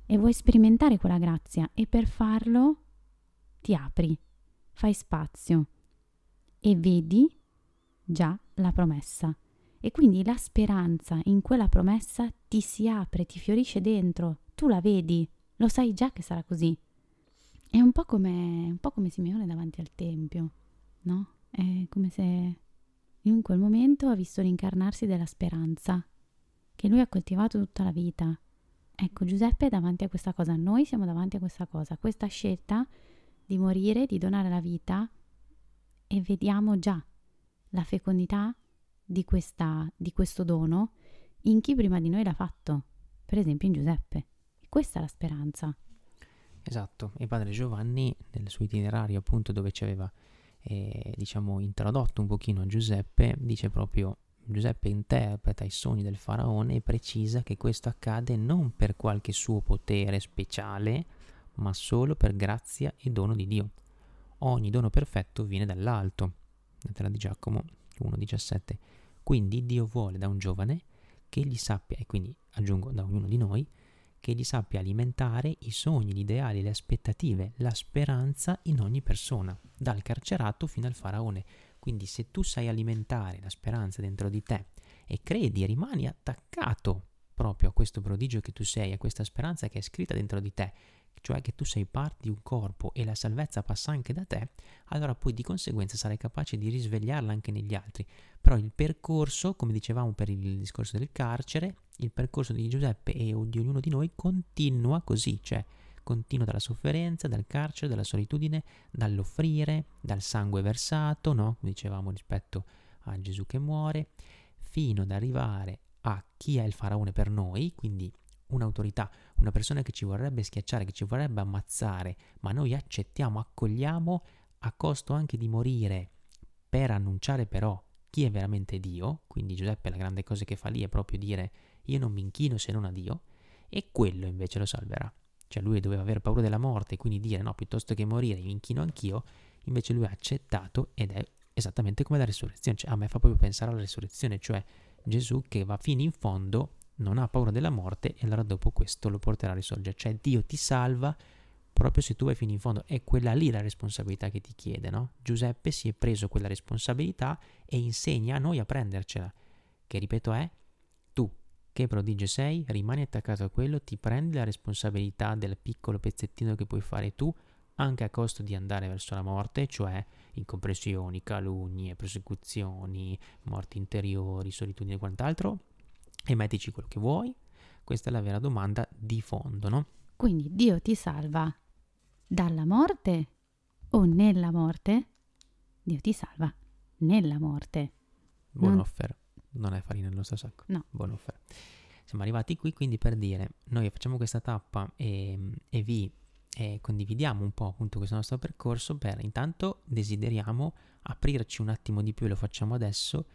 e vuoi sperimentare quella grazia e per farlo ti apri, fai spazio e vedi già la promessa. E quindi la speranza in quella promessa ti si apre, ti fiorisce dentro, tu la vedi, lo sai già che sarà così. È un po' come, un po come Simeone davanti al Tempio, no? È come se in quel momento ha visto l'incarnarsi della speranza, che lui ha coltivato tutta la vita. Ecco, Giuseppe è davanti a questa cosa, noi siamo davanti a questa cosa, questa scelta di morire, di donare la vita e vediamo già la fecondità di, questa, di questo dono in chi prima di noi l'ha fatto, per esempio in Giuseppe. E questa è la speranza. Esatto, e padre Giovanni nel suo itinerario appunto dove ci aveva eh, diciamo introdotto un pochino a Giuseppe, dice proprio Giuseppe interpreta i sogni del faraone e precisa che questo accade non per qualche suo potere speciale, ma solo per grazia e dono di Dio. Ogni dono perfetto viene dall'alto. Lettera di Giacomo 1,17. Quindi Dio vuole da un giovane che gli sappia, e quindi aggiungo da ognuno di noi, che gli sappia alimentare i sogni, gli ideali, le aspettative, la speranza in ogni persona, dal carcerato fino al faraone. Quindi se tu sai alimentare la speranza dentro di te e credi e rimani attaccato proprio a questo prodigio che tu sei, a questa speranza che è scritta dentro di te, cioè che tu sei parte di un corpo e la salvezza passa anche da te, allora poi di conseguenza sarai capace di risvegliarla anche negli altri. Però il percorso, come dicevamo per il discorso del carcere, il percorso di Giuseppe e di ognuno di noi continua così, cioè continua dalla sofferenza, dal carcere, dalla solitudine, dall'offrire, dal sangue versato, no? Come dicevamo rispetto a Gesù che muore, fino ad arrivare a chi è il faraone per noi, quindi un'autorità, una persona che ci vorrebbe schiacciare, che ci vorrebbe ammazzare, ma noi accettiamo, accogliamo a costo anche di morire per annunciare però chi è veramente Dio, quindi Giuseppe la grande cosa che fa lì è proprio dire io non mi inchino se non a Dio, e quello invece lo salverà. Cioè lui doveva aver paura della morte, quindi dire no, piuttosto che morire mi inchino anch'io, invece lui ha accettato ed è esattamente come la resurrezione, cioè a me fa proprio pensare alla resurrezione, cioè Gesù che va fino in fondo non ha paura della morte e allora dopo questo lo porterà a risorgere. Cioè Dio ti salva proprio se tu vai fino in fondo. È quella lì la responsabilità che ti chiede, no? Giuseppe si è preso quella responsabilità e insegna a noi a prendercela. Che ripeto è, tu che prodigio sei, rimani attaccato a quello, ti prendi la responsabilità del piccolo pezzettino che puoi fare tu, anche a costo di andare verso la morte, cioè incompressioni, calunnie, persecuzioni, morti interiori, solitudine e quant'altro, e mettici quello che vuoi? Questa è la vera domanda di fondo, no? Quindi Dio ti salva dalla morte o nella morte? Dio ti salva nella morte. Buon non... offer, non è farina nel nostro sacco. No. Buon offer. Siamo arrivati qui quindi per dire, noi facciamo questa tappa e, e vi eh, condividiamo un po' appunto questo nostro percorso per intanto desideriamo aprirci un attimo di più, lo facciamo adesso,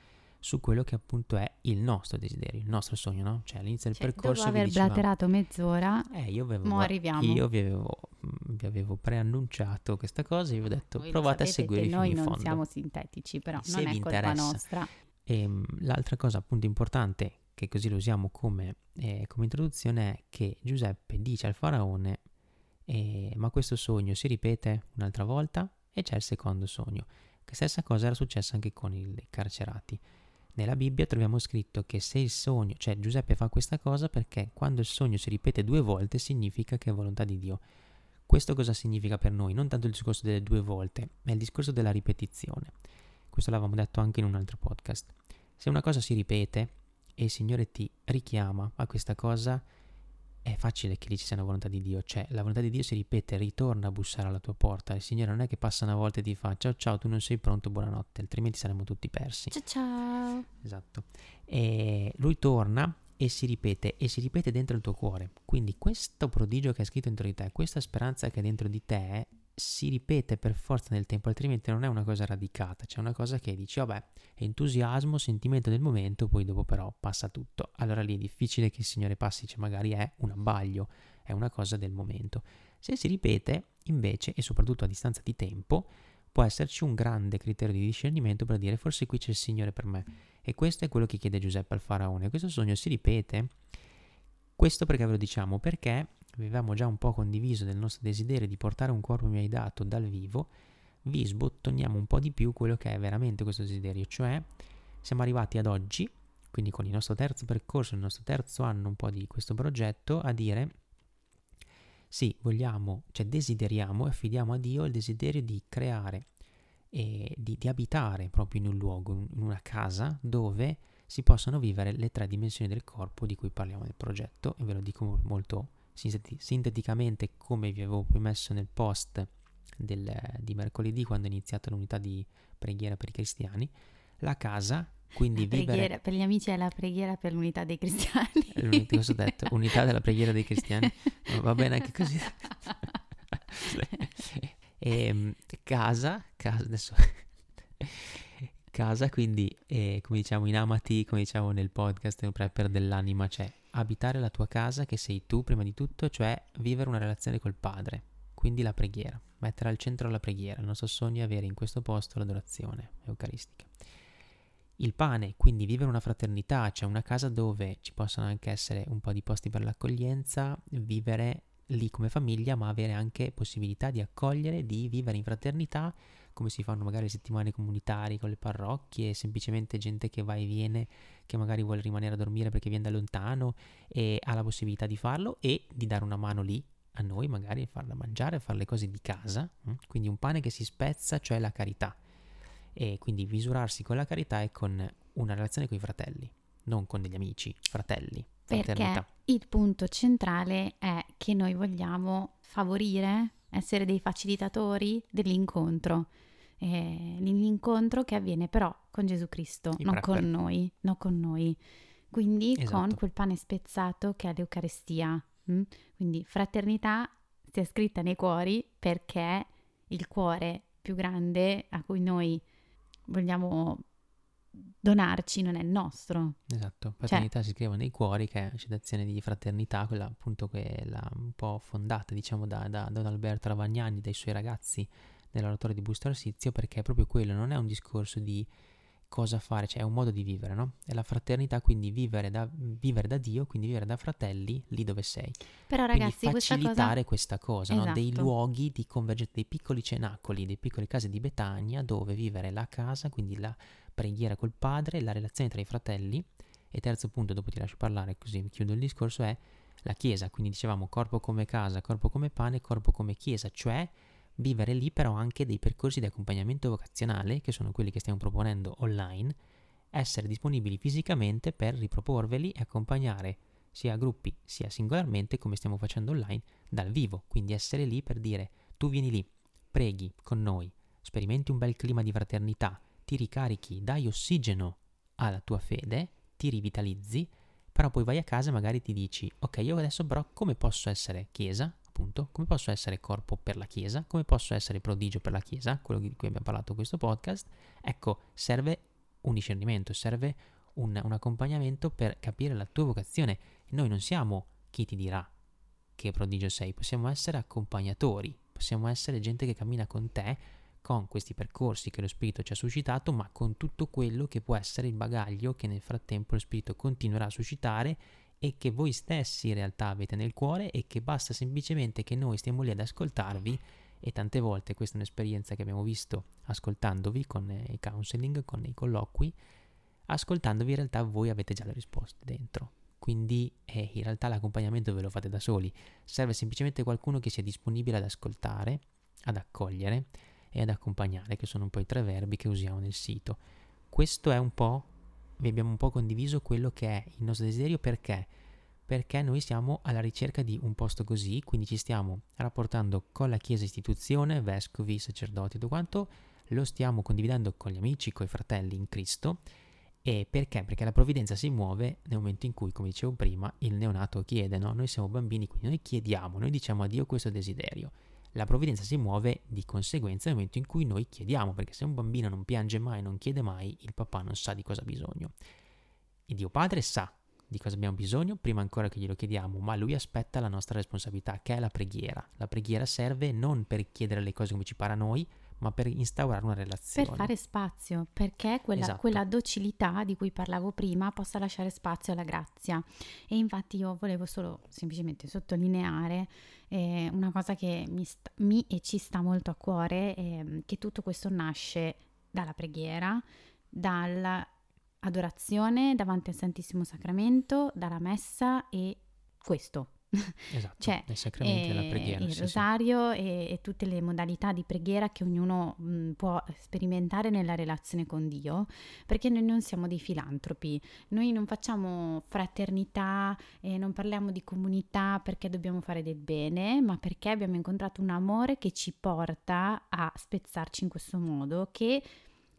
su quello che appunto è il nostro desiderio, il nostro sogno, no? Cioè all'inizio del Cioè, percorso dopo aver blaterato mezz'ora, eh, io avevo, Mo arriviamo. io vi avevo, vi avevo preannunciato questa cosa e vi ho detto voi provate a seguire fino noi in non fondo. siamo sintetici, però Se non è colpa interessa. nostra. E mh, l'altra cosa appunto importante, che così lo usiamo come, eh, come introduzione, è che Giuseppe dice al faraone, eh, ma questo sogno si ripete un'altra volta? E c'è il secondo sogno. Che stessa cosa era successa anche con i carcerati. Nella Bibbia troviamo scritto che se il sogno, cioè Giuseppe fa questa cosa perché quando il sogno si ripete due volte significa che è volontà di Dio. Questo cosa significa per noi? Non tanto il discorso delle due volte, ma il discorso della ripetizione. Questo l'avevamo detto anche in un altro podcast. Se una cosa si ripete e il Signore ti richiama a questa cosa, è facile che lì ci sia una volontà di Dio. Cioè, la volontà di Dio si ripete, ritorna a bussare alla tua porta. Il Signore non è che passa una volta e ti fa ciao ciao, tu non sei pronto, buonanotte, altrimenti saremmo tutti persi. Ciao ciao. Esatto. E lui torna e si ripete, e si ripete dentro il tuo cuore. Quindi questo prodigio che è scritto dentro di te, questa speranza che è dentro di te, si ripete per forza nel tempo, altrimenti non è una cosa radicata, c'è una cosa che dici, vabbè, entusiasmo, sentimento del momento, poi dopo però passa tutto. Allora lì è difficile che il Signore passi, cioè magari è un abbaglio, è una cosa del momento. Se si ripete, invece, e soprattutto a distanza di tempo, può esserci un grande criterio di discernimento per dire forse qui c'è il Signore per me. E questo è quello che chiede Giuseppe al faraone. Questo sogno si ripete. Questo perché ve lo diciamo? Perché avevamo già un po' condiviso del nostro desiderio di portare un corpo mi hai dato dal vivo, vi sbottoniamo un po' di più quello che è veramente questo desiderio, cioè siamo arrivati ad oggi, quindi con il nostro terzo percorso, il nostro terzo anno un po' di questo progetto, a dire sì, vogliamo, cioè desideriamo e affidiamo a Dio il desiderio di creare e di, di abitare proprio in un luogo, in una casa dove si possano vivere le tre dimensioni del corpo di cui parliamo nel progetto e ve lo dico molto sinteticamente come vi avevo poi messo nel post del, di mercoledì quando è iniziata l'unità di preghiera per i cristiani la casa quindi La vivere preghiera, per gli amici è la preghiera per l'unità dei cristiani. L'unità, cosa ho detto? Unità della preghiera dei cristiani. Va bene anche così. e, casa, casa, adesso casa, quindi eh, come diciamo in Amati, come diciamo nel podcast nel prepper dell'anima, cioè abitare la tua casa che sei tu prima di tutto, cioè vivere una relazione col Padre, quindi la preghiera, mettere al centro la preghiera, il nostro sogno è avere in questo posto l'adorazione eucaristica. Il pane, quindi vivere una fraternità, cioè una casa dove ci possono anche essere un po' di posti per l'accoglienza, vivere lì come famiglia, ma avere anche possibilità di accogliere, di vivere in fraternità, come si fanno magari le settimane comunitarie con le parrocchie, semplicemente gente che va e viene, che magari vuole rimanere a dormire perché viene da lontano e ha la possibilità di farlo e di dare una mano lì a noi, magari farla mangiare, fare le cose di casa. mm? Quindi un pane che si spezza, cioè la carità. E quindi misurarsi con la carità e con una relazione con i fratelli, non con degli amici, fratelli, fraternità. Perché il punto centrale è che noi vogliamo favorire, essere dei facilitatori dell'incontro. Eh, l'incontro che avviene però con Gesù Cristo, I non prepper. con noi, non con noi. Quindi con Esatto. quel pane spezzato che è l'Eucarestia. mm? Quindi fraternità sia scritta nei cuori perché il cuore più grande a cui noi vogliamo donarci non è il nostro. Esatto, fraternità si scrive nei cuori, che è citazione di fraternità, quella appunto che è la, un po' fondata, diciamo, da, da Don Alberto Ravagnani, dai suoi ragazzi nell'oratorio di Busto Arsizio, perché è proprio quello, non è un discorso di cosa fare, cioè è un modo di vivere, no? È la fraternità, quindi vivere da, vivere da Dio, quindi vivere da fratelli lì dove sei. Però Quindi ragazzi, questa cosa facilitare questa cosa, no? dei Esatto. luoghi di convergenza, dei piccoli cenacoli, dei piccole case di Betania dove vivere la casa, quindi la preghiera col padre, la relazione tra i fratelli. E terzo punto, dopo ti lascio parlare così chiudo il discorso, è la chiesa. Quindi dicevamo corpo come casa, corpo come pane, corpo come chiesa, cioè vivere lì però anche dei percorsi di accompagnamento vocazionale, che sono quelli che stiamo proponendo online, essere disponibili fisicamente per riproporveli e accompagnare sia gruppi sia singolarmente come stiamo facendo online dal vivo, quindi essere lì per dire tu vieni lì, preghi con noi, sperimenti un bel clima di fraternità, ti ricarichi, dai ossigeno alla tua fede, ti rivitalizzi, però poi vai a casa e magari ti dici ok io adesso però come posso essere chiesa? Appunto, come posso essere corpo per la Chiesa, come posso essere prodigio per la Chiesa, quello di cui abbiamo parlato in questo podcast, ecco, serve un discernimento, serve un, un accompagnamento per capire la tua vocazione. Noi non siamo chi ti dirà che prodigio sei, possiamo essere accompagnatori, possiamo essere gente che cammina con te, con questi percorsi che lo Spirito ci ha suscitato, ma con tutto quello che può essere il bagaglio che nel frattempo lo Spirito continuerà a suscitare e che voi stessi in realtà avete nel cuore e che basta semplicemente che noi stiamo lì ad ascoltarvi e tante volte questa è un'esperienza che abbiamo visto ascoltandovi con i counseling, con i colloqui, ascoltandovi in realtà voi avete già le risposte dentro. Quindi eh, in realtà l'accompagnamento ve lo fate da soli, serve semplicemente qualcuno che sia disponibile ad ascoltare, ad accogliere e ad accompagnare, che sono un po' i tre verbi che usiamo nel sito. Questo è un po', vi abbiamo un po' condiviso quello che è il nostro desiderio perché? Perché noi siamo alla ricerca di un posto così, quindi ci stiamo rapportando con la Chiesa istituzione, vescovi, sacerdoti e tutto quanto, lo stiamo condividendo con gli amici, con i fratelli in Cristo e perché? Perché la provvidenza si muove nel momento in cui, come dicevo prima, il neonato chiede, no? Noi siamo bambini, quindi noi chiediamo, noi diciamo a Dio questo desiderio. La provvidenza si muove di conseguenza nel momento in cui noi chiediamo, perché se un bambino non piange mai, non chiede mai, il papà non sa di cosa ha bisogno. E Dio Padre sa di cosa abbiamo bisogno prima ancora che glielo chiediamo, ma lui aspetta la nostra responsabilità, che è la preghiera. La preghiera serve non per chiedere le cose come ci pare a noi, ma per instaurare una relazione. Per fare spazio, perché quella, Esatto. quella docilità di cui parlavo prima possa lasciare spazio alla grazia. E infatti io volevo solo semplicemente sottolineare eh, una cosa che mi, sta- mi e ci sta molto a cuore, ehm, che tutto questo nasce dalla preghiera, dall'adorazione davanti al Santissimo Sacramento, dalla messa e questo. Esatto, Cioè, nei sacramenti della eh, preghiera. il sì, sì. rosario E, e tutte le modalità di preghiera che ognuno mh, può sperimentare nella relazione con Dio, perché noi non siamo dei filantropi, noi non facciamo fraternità e non parliamo di comunità perché dobbiamo fare del bene, ma perché abbiamo incontrato un amore che ci porta a spezzarci in questo modo, che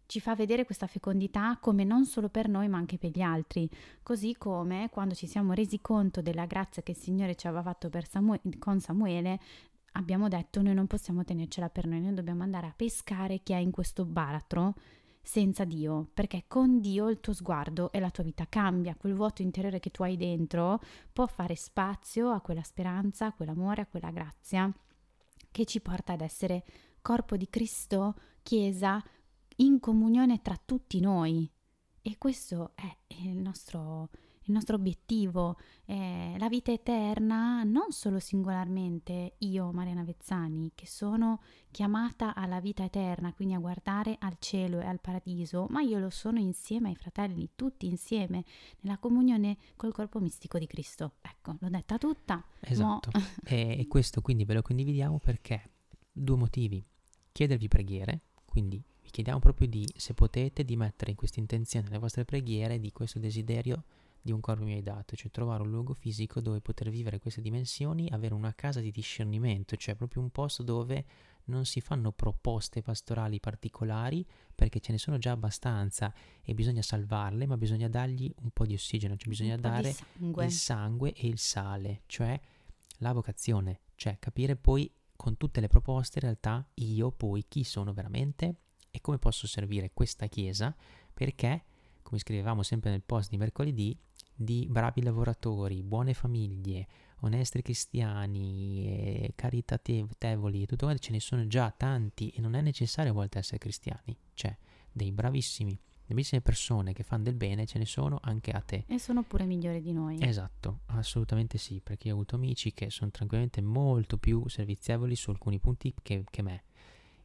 ci fa vedere questa fecondità come non solo per noi ma anche per gli altri, così come quando ci siamo resi conto della grazia che il Signore ci aveva fatto Samu- con Samuele, abbiamo detto noi non possiamo tenercela per noi, noi dobbiamo andare a pescare chi è in questo baratro senza Dio, perché con Dio il tuo sguardo e la tua vita cambia, quel vuoto interiore che tu hai dentro può fare spazio a quella speranza, a quell'amore, a quella grazia che ci porta ad essere corpo di Cristo, Chiesa, in comunione tra tutti noi. E questo è il nostro, il nostro obiettivo, è la vita eterna, non solo singolarmente io, Mariana Vezzani, che sono chiamata alla vita eterna, quindi a guardare al cielo e al paradiso, ma io lo sono insieme ai fratelli, tutti insieme, nella comunione col corpo mistico di Cristo. Ecco, l'ho detta tutta. Esatto. Mo- e questo quindi ve lo condividiamo perché due motivi. Chiedervi preghiere, quindi vi chiediamo proprio di, se potete, di mettere in questa intenzione nelle vostre preghiere di questo desiderio di un corpo mi hai dato, cioè trovare un luogo fisico dove poter vivere queste dimensioni, avere una casa di discernimento, cioè proprio un posto dove non si fanno proposte pastorali particolari perché ce ne sono già abbastanza e bisogna salvarle, ma bisogna dargli un po' di ossigeno, cioè bisogna dare sangue. il sangue e il sale, cioè la vocazione, cioè capire poi con tutte le proposte in realtà io poi chi sono veramente e come posso servire questa chiesa perché, come scrivevamo sempre nel post di mercoledì, di bravi lavoratori, buone famiglie, onesti cristiani, eh, caritatevoli e tutto quanto ce ne sono già tanti e non è necessario a volte essere cristiani, cioè dei bravissimi, bravissime persone che fanno del bene ce ne sono anche a te. E sono pure migliori di noi. Esatto, assolutamente sì, perché io ho avuto amici che sono tranquillamente molto più servizievoli su alcuni punti che, che me.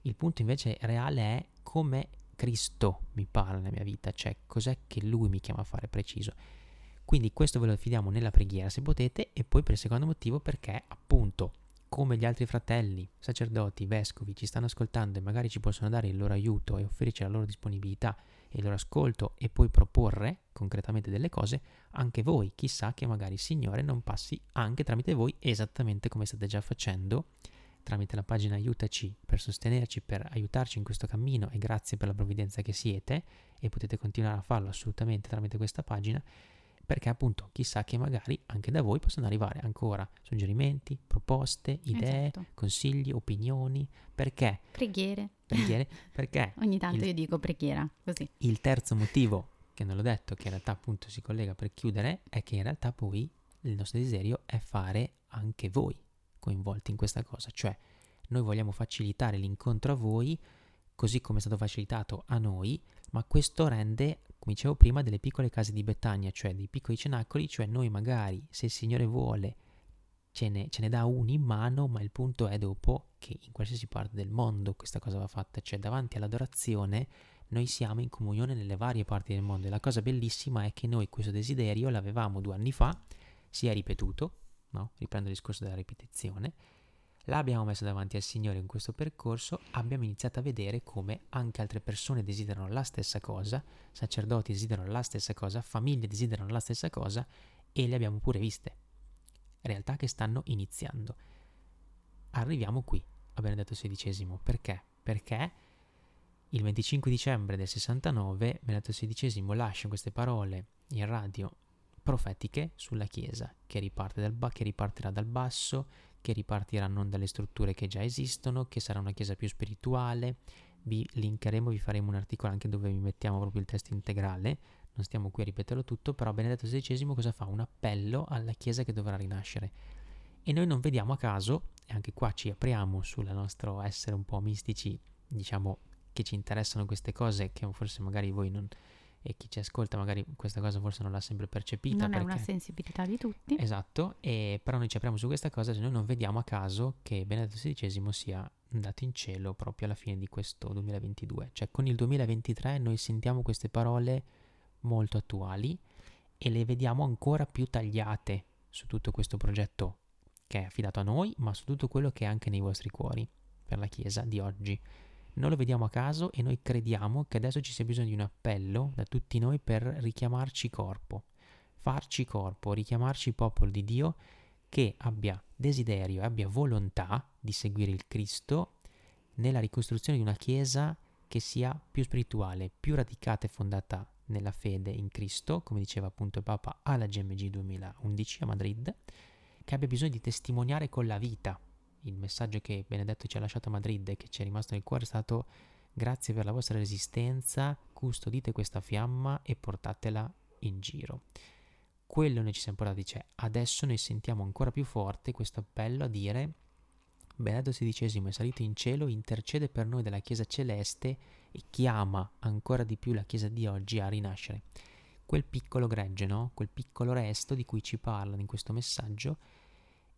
Il punto invece reale è come Cristo mi parla nella mia vita, cioè cos'è che Lui mi chiama a fare preciso. Quindi questo ve lo affidiamo nella preghiera se potete e poi per il secondo motivo perché appunto come gli altri fratelli, sacerdoti, vescovi ci stanno ascoltando e magari ci possono dare il loro aiuto e offrirci la loro disponibilità e il loro ascolto e poi proporre concretamente delle cose, anche voi, chissà che magari il Signore non passi anche tramite voi esattamente come state già facendo tramite la pagina aiutaci per sostenerci, per aiutarci in questo cammino e grazie per la provvidenza che siete e potete continuare a farlo assolutamente tramite questa pagina, perché appunto chissà che magari anche da voi possono arrivare ancora suggerimenti, proposte, idee, Esatto. consigli, opinioni, perché? Preghiere. Preghiere? Perché Ogni tanto Il- io dico preghiera, così. il terzo motivo, che non l'ho detto, che in realtà appunto si collega per chiudere, è che in realtà poi il nostro desiderio è fare anche voi coinvolti in questa cosa, cioè noi vogliamo facilitare l'incontro a voi, così come è stato facilitato a noi, ma questo rende, come dicevo prima, delle piccole case di Betania, cioè dei piccoli cenacoli, cioè noi magari, se il Signore vuole, ce ne, ce ne dà uno in mano, ma il punto è dopo che in qualsiasi parte del mondo questa cosa va fatta, cioè davanti all'adorazione noi siamo in comunione nelle varie parti del mondo. E la cosa bellissima è che noi questo desiderio l'avevamo due anni fa, si è ripetuto, no? riprendo il discorso della ripetizione, l'abbiamo messo davanti al Signore in questo percorso, abbiamo iniziato a vedere come anche altre persone desiderano la stessa cosa, sacerdoti desiderano la stessa cosa, famiglie desiderano la stessa cosa e le abbiamo pure viste, realtà che stanno iniziando. Arriviamo qui a Benedetto XVI, perché? Perché il 25 dicembre del 69 Benedetto XVI lascia queste parole in radio profetiche sulla Chiesa, che, dal ba- che ripartirà dal basso, che ripartirà non dalle strutture che già esistono, che sarà una Chiesa più spirituale. Vi linkeremo, vi faremo un articolo anche dove vi mettiamo proprio il testo integrale, non stiamo qui a ripeterlo tutto, però Benedetto XVI cosa fa? Un appello alla Chiesa che dovrà rinascere. E noi non vediamo a caso, e anche qua ci apriamo sul nostro essere un po' mistici, diciamo che ci interessano queste cose che forse magari voi non e chi ci ascolta magari questa cosa forse non l'ha sempre percepita non è perché una sensibilità di tutti. esatto e però noi ci apriamo su questa cosa e noi non vediamo a caso che Benedetto XVI sia andato in cielo proprio alla fine di questo 2022 cioè con il 2023 noi sentiamo queste parole molto attuali e le vediamo ancora più tagliate su tutto questo progetto che è affidato a noi ma su tutto quello che è anche nei vostri cuori per la Chiesa di oggi non lo vediamo a caso e noi crediamo che adesso ci sia bisogno di un appello da tutti noi per richiamarci corpo, farci corpo, richiamarci popolo di Dio che abbia desiderio abbia volontà di seguire il Cristo nella ricostruzione di una Chiesa che sia più spirituale, più radicata e fondata nella fede in Cristo, come diceva appunto il Papa alla GMG 2011 a Madrid, che abbia bisogno di testimoniare con la vita il messaggio che Benedetto ci ha lasciato a Madrid e che ci è rimasto nel cuore è stato grazie per la vostra resistenza, custodite questa fiamma e portatela in giro. Quello noi ci siamo portati, cioè adesso noi sentiamo ancora più forte questo appello a dire Benedetto XVI è salito in cielo, intercede per noi della Chiesa celeste e chiama ancora di più la Chiesa di oggi a rinascere. Quel piccolo gregge, no? Quel piccolo resto di cui ci parlano in questo messaggio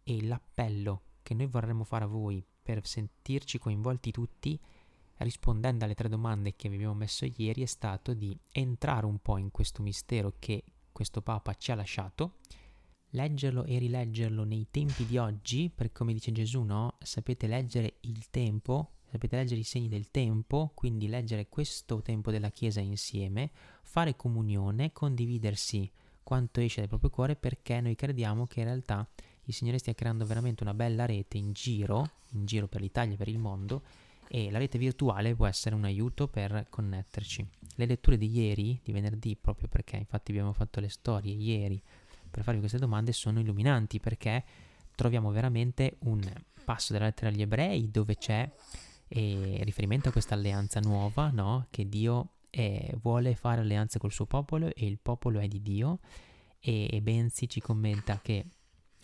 e l'appello che noi vorremmo fare a voi per sentirci coinvolti tutti, rispondendo alle tre domande che vi abbiamo messo ieri, è stato di entrare un po' in questo mistero che questo Papa ci ha lasciato, leggerlo e rileggerlo nei tempi di oggi, perché come dice Gesù, no? Sapete leggere il tempo, sapete leggere i segni del tempo, quindi leggere questo tempo della Chiesa insieme, fare comunione, condividersi quanto esce dal proprio cuore, perché noi crediamo che in realtà il Signore stia creando veramente una bella rete in giro, in giro per l'Italia e per il mondo, e la rete virtuale può essere un aiuto per connetterci. Le letture di ieri, di venerdì, proprio perché infatti abbiamo fatto le storie ieri per farvi queste domande, sono illuminanti perché troviamo veramente un passo della lettera agli ebrei dove c'è eh, riferimento a questa alleanza nuova, no? Che Dio eh, vuole fare alleanza col suo popolo e il popolo è di Dio e, e Benzi ci commenta che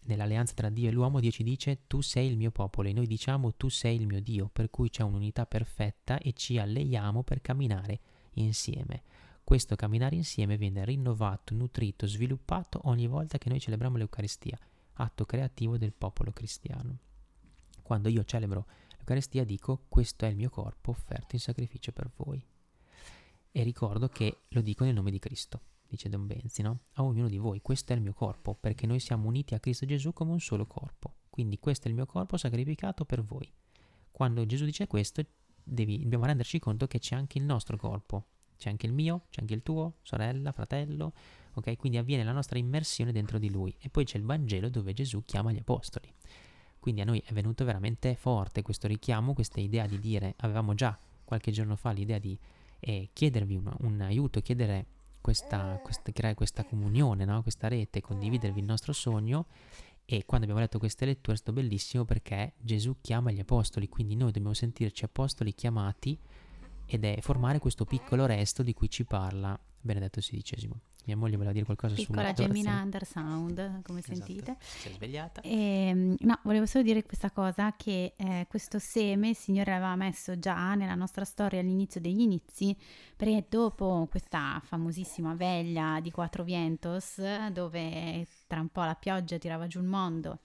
nell'alleanza tra Dio e l'uomo Dio ci dice tu sei il mio popolo e noi diciamo tu sei il mio Dio, per cui c'è un'unità perfetta e ci alleiamo per camminare insieme. Questo camminare insieme viene rinnovato, nutrito, sviluppato ogni volta che noi celebriamo l'Eucaristia, atto creativo del popolo cristiano. Quando io celebro l'Eucaristia dico questo è il mio corpo offerto in sacrificio per voi. E ricordo che lo dico nel nome di Cristo dice Don Benzi, no? A ognuno di voi, questo è il mio corpo, perché noi siamo uniti a Cristo Gesù come un solo corpo. Quindi questo è il mio corpo sacrificato per voi. Quando Gesù dice questo, devi, dobbiamo renderci conto che c'è anche il nostro corpo, c'è anche il mio, c'è anche il tuo, sorella, fratello, ok? Quindi avviene la nostra immersione dentro di lui. E poi c'è il Vangelo dove Gesù chiama gli apostoli. Quindi a noi è venuto veramente forte questo richiamo, questa idea di dire, avevamo già qualche giorno fa l'idea di eh, chiedervi un, un aiuto, chiedere questa, questa, creare questa comunione, no? questa rete, condividervi il nostro sogno. E quando abbiamo letto queste letture è stato bellissimo perché Gesù chiama gli apostoli, quindi noi dobbiamo sentirci apostoli chiamati ed è formare questo piccolo resto di cui ci parla Benedetto XVI. Mia moglie voleva dire qualcosa Piccola sulla Gemina Undersound, come Esatto. sentite. Si è svegliata. Ehm, no, volevo solo dire questa cosa, che eh, questo seme il Signore l'aveva messo già nella nostra storia all'inizio degli inizi, perché dopo questa famosissima veglia di Quattro Vientos, dove tra un po' la pioggia tirava giù il mondo,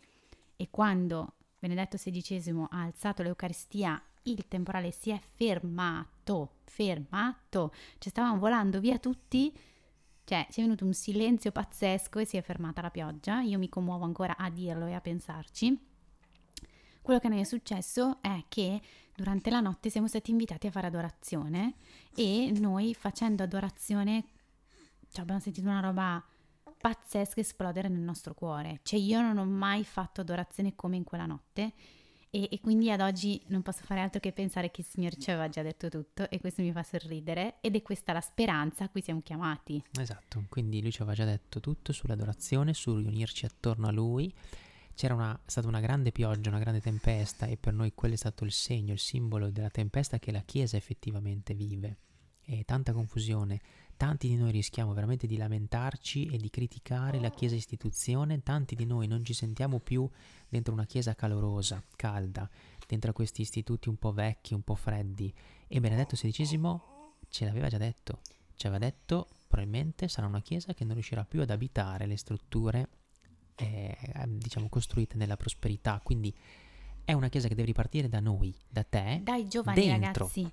e quando Benedetto XVI ha alzato l'Eucaristia, il temporale si è fermato, fermato, cioè stavamo volando via tutti, cioè ci è venuto un silenzio pazzesco e si è fermata la pioggia, io mi commuovo ancora a dirlo e a pensarci. Quello che noi è successo è che durante la notte siamo stati invitati a fare adorazione e noi facendo adorazione cioè, abbiamo sentito una roba pazzesca esplodere nel nostro cuore. Cioè io non ho mai fatto adorazione come in quella notte e, e quindi ad oggi non posso fare altro che pensare che il Signore ci aveva già detto tutto e questo mi fa sorridere ed è questa la speranza a cui siamo chiamati. Esatto, quindi lui ci aveva già detto tutto sull'adorazione, su riunirci attorno a lui. C'era una, stata una grande pioggia, una grande tempesta e per noi quello è stato il segno, il simbolo della tempesta che la Chiesa effettivamente vive. E tanta confusione, tanti di noi rischiamo veramente di lamentarci e di criticare la Chiesa istituzione, tanti di noi non ci sentiamo più dentro una Chiesa calorosa, calda, dentro a questi istituti un po' vecchi, un po' freddi. E Benedetto XVI ce l'aveva già detto, ci aveva detto probabilmente sarà una Chiesa che non riuscirà più ad abitare le strutture eh, diciamo costruite nella prosperità, quindi è una Chiesa che deve ripartire da noi, da te, Dai giovani dentro. ragazzi,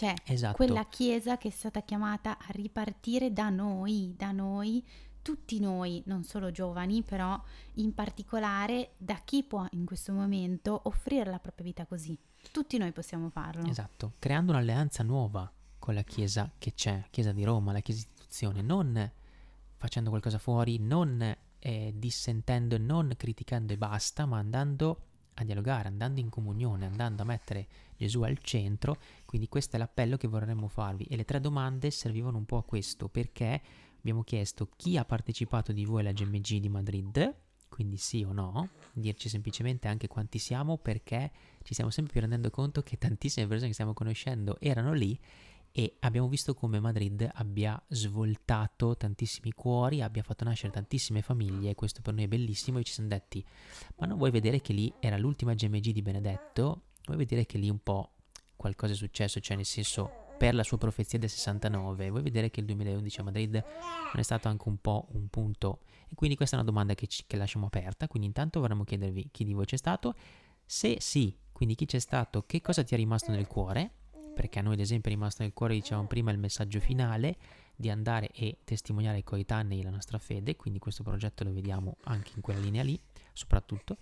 cioè Esatto. quella chiesa che è stata chiamata a ripartire da noi, da noi, tutti noi, non solo giovani, però in particolare da chi può in questo momento offrire la propria vita così. Tutti noi possiamo farlo. Esatto, creando un'alleanza nuova con la Chiesa che c'è, Chiesa di Roma, la Chiesa istituzione, non facendo qualcosa fuori, non eh, dissentendo, non criticando e basta, ma andando a dialogare, andando in comunione, andando a mettere Gesù al centro. Quindi questo è l'appello che vorremmo farvi. E le tre domande servivano un po' a questo, perché abbiamo chiesto chi ha partecipato di voi alla GMG di Madrid, quindi sì o no, dirci semplicemente anche quanti siamo, perché ci stiamo sempre più rendendo conto che tantissime persone che stiamo conoscendo erano lì e abbiamo visto come Madrid abbia svoltato tantissimi cuori, abbia fatto nascere tantissime famiglie questo per noi è bellissimo e ci siamo detti ma non vuoi vedere che lì era l'ultima GMG di Benedetto? Vuoi vedere che lì un po' qualcosa è successo, cioè nel senso per la sua profezia del 69, vuoi vedere che il 2011 a Madrid non è stato anche un po' un punto? E quindi questa è una domanda che, ci- che lasciamo aperta, quindi intanto vorremmo chiedervi chi di voi c'è stato, se sì, quindi chi c'è stato, che cosa ti è rimasto nel cuore? Perché a noi ad esempio è rimasto nel cuore, dicevamo prima, il messaggio finale di andare e testimoniare ai coetanei la nostra fede, quindi questo progetto lo vediamo anche in quella linea lì, soprattutto.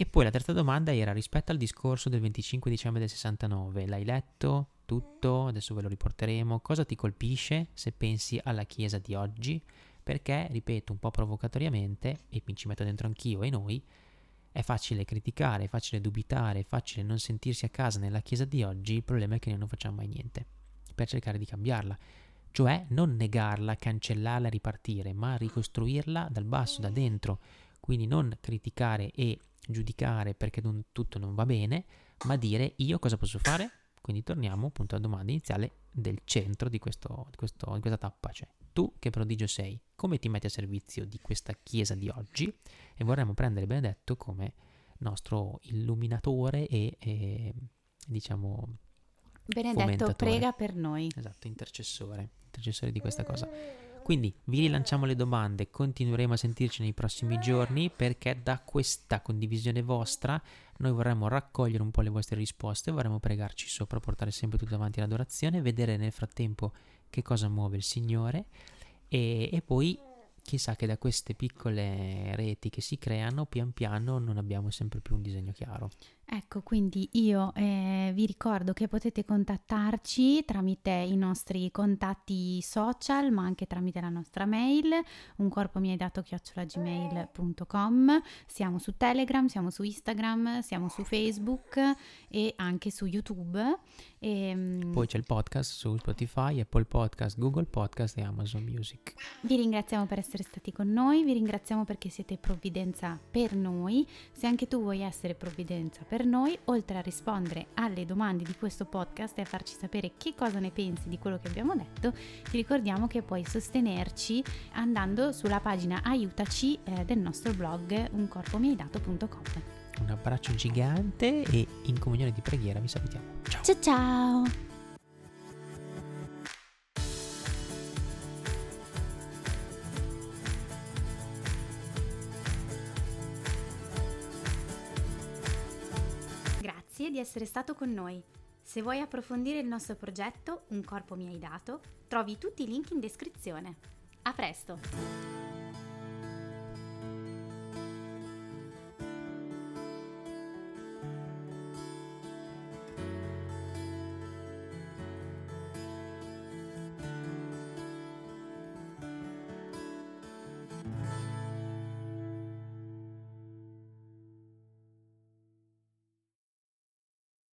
E poi la terza domanda era rispetto al discorso del 25 dicembre del 69, l'hai letto tutto? Adesso ve lo riporteremo. Cosa ti colpisce se pensi alla Chiesa di oggi? Perché, ripeto, un po' provocatoriamente, e mi ci metto dentro anch'io e noi, è facile criticare, è facile dubitare, è facile non sentirsi a casa nella Chiesa di oggi, il problema è che noi non facciamo mai niente per cercare di cambiarla. Cioè non negarla, cancellarla e ripartire, ma ricostruirla dal basso, da dentro. Quindi non criticare e giudicare perché non- tutto non va bene, ma dire io cosa posso fare? Quindi torniamo appunto alla domanda iniziale del centro di, questo, di, questo- di questa tappa, cioè tu che prodigio sei, come ti metti a servizio di questa chiesa di oggi? E vorremmo prendere Benedetto come nostro illuminatore e, e, diciamo Benedetto, prega per noi. Esatto, intercessore, intercessore di questa cosa. Quindi vi rilanciamo le domande, continueremo a sentirci nei prossimi giorni perché da questa condivisione vostra noi vorremmo raccogliere un po' le vostre risposte, vorremmo pregarci sopra, portare sempre tutto avanti l'adorazione, vedere nel frattempo che cosa muove il Signore e, e poi chissà che da queste piccole reti che si creano pian piano non abbiamo sempre più un disegno chiaro. Ecco, quindi io eh, vi ricordo che potete contattarci tramite i nostri contatti social, ma anche tramite la nostra mail, un corpo mi hai dato chiocciolagmail.com. Siamo su Telegram, siamo su Instagram, siamo su Facebook e anche su YouTube. E, mm, Poi c'è il podcast su Spotify, Apple Podcast, Google Podcast e Amazon Music. Vi ringraziamo per essere stati con noi, vi ringraziamo perché siete provvidenza per noi. Se anche tu vuoi essere provvidenza per noi, oltre a rispondere alle domande di questo podcast e a farci sapere che cosa ne pensi di quello che abbiamo detto, ti ricordiamo che puoi sostenerci andando sulla pagina aiutaci eh, del nostro blog uncorpomiaidato.com. Un abbraccio gigante e in comunione di preghiera vi salutiamo. Ciao! Ciao ciao! Grazie di essere stato con noi. Se vuoi approfondire il nostro progetto Un corpo mi hai dato, trovi tutti i link in descrizione. A presto!